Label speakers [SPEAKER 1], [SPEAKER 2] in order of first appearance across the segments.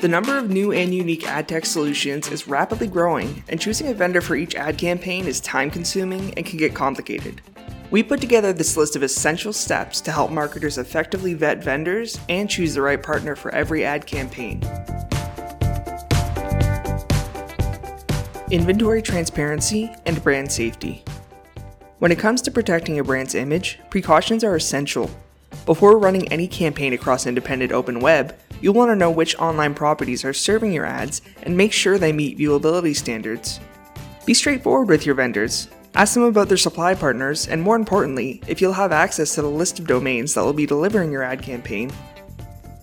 [SPEAKER 1] The number of new and unique ad tech solutions is rapidly growing, and choosing a vendor for each ad campaign is time consuming and can get complicated. We put together this list of essential steps to help marketers effectively vet vendors and choose the right partner for every ad campaign. Inventory transparency and brand safety. When it comes to protecting a brand's image, precautions are essential. Before running any campaign across independent open web, You'll want to know which online properties are serving your ads and make sure they meet viewability standards. Be straightforward with your vendors. Ask them about their supply partners, and more importantly, if you'll have access to the list of domains that will be delivering your ad campaign.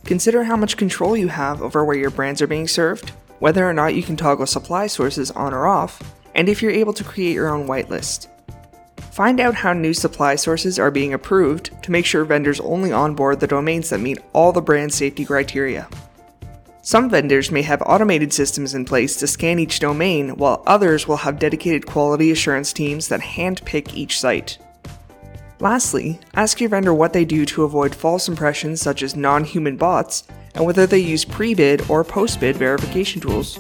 [SPEAKER 1] Consider how much control you have over where your brands are being served, whether or not you can toggle supply sources on or off, and if you're able to create your own whitelist. Find out how new supply sources are being approved to make sure vendors only onboard the domains that meet all the brand safety criteria. Some vendors may have automated systems in place to scan each domain, while others will have dedicated quality assurance teams that handpick each site. Lastly, ask your vendor what they do to avoid false impressions such as non human bots and whether they use pre bid or post bid verification tools.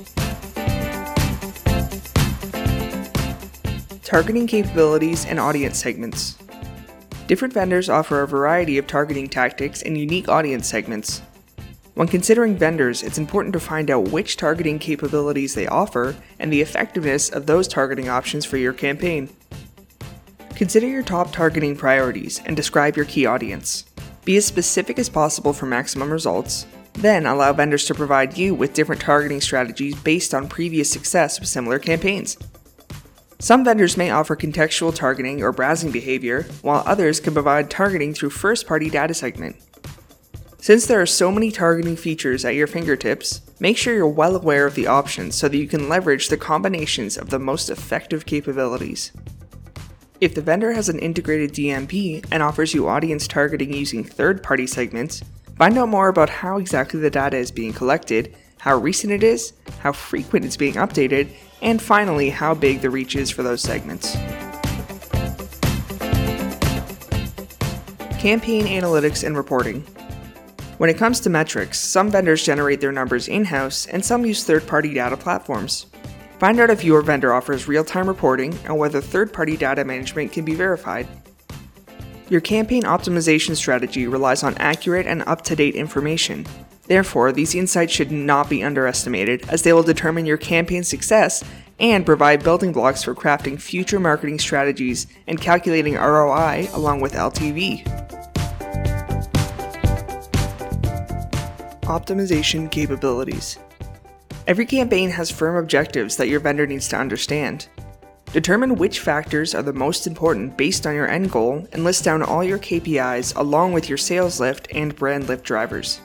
[SPEAKER 1] Targeting capabilities and audience segments. Different vendors offer a variety of targeting tactics and unique audience segments. When considering vendors, it's important to find out which targeting capabilities they offer and the effectiveness of those targeting options for your campaign. Consider your top targeting priorities and describe your key audience. Be as specific as possible for maximum results, then allow vendors to provide you with different targeting strategies based on previous success with similar campaigns. Some vendors may offer contextual targeting or browsing behavior, while others can provide targeting through first party data segment. Since there are so many targeting features at your fingertips, make sure you're well aware of the options so that you can leverage the combinations of the most effective capabilities. If the vendor has an integrated DMP and offers you audience targeting using third party segments, find out more about how exactly the data is being collected, how recent it is, how frequent it's being updated, and finally, how big the reach is for those segments. Campaign analytics and reporting. When it comes to metrics, some vendors generate their numbers in house and some use third party data platforms. Find out if your vendor offers real time reporting and whether third party data management can be verified. Your campaign optimization strategy relies on accurate and up to date information, Therefore, these insights should not be underestimated, as they will determine your campaign success and provide building blocks for crafting future marketing strategies and calculating ROI along with LTV. Optimization capabilities. Every campaign has firm objectives that your vendor needs to understand. Determine which factors are the most important based on your end goal and list down all your KPIs along with your sales lift and brand lift drivers.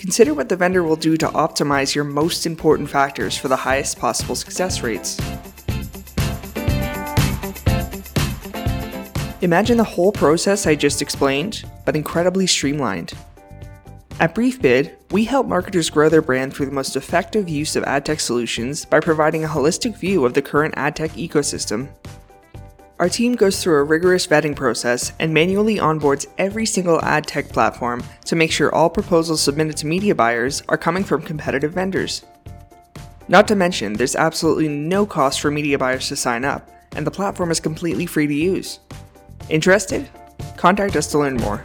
[SPEAKER 1] Consider what the vendor will do to optimize your most important factors for the highest possible success rates. Imagine the whole process I just explained, but incredibly streamlined. At BriefBid, we help marketers grow their brand through the most effective use of ad tech solutions by providing a holistic view of the current ad tech ecosystem our team goes through a rigorous vetting process and manually onboards every single ad tech platform to make sure all proposals submitted to media buyers are coming from competitive vendors. Not to mention, there's absolutely no cost for media buyers to sign up, and the platform is completely free to use. Interested? Contact us to learn more.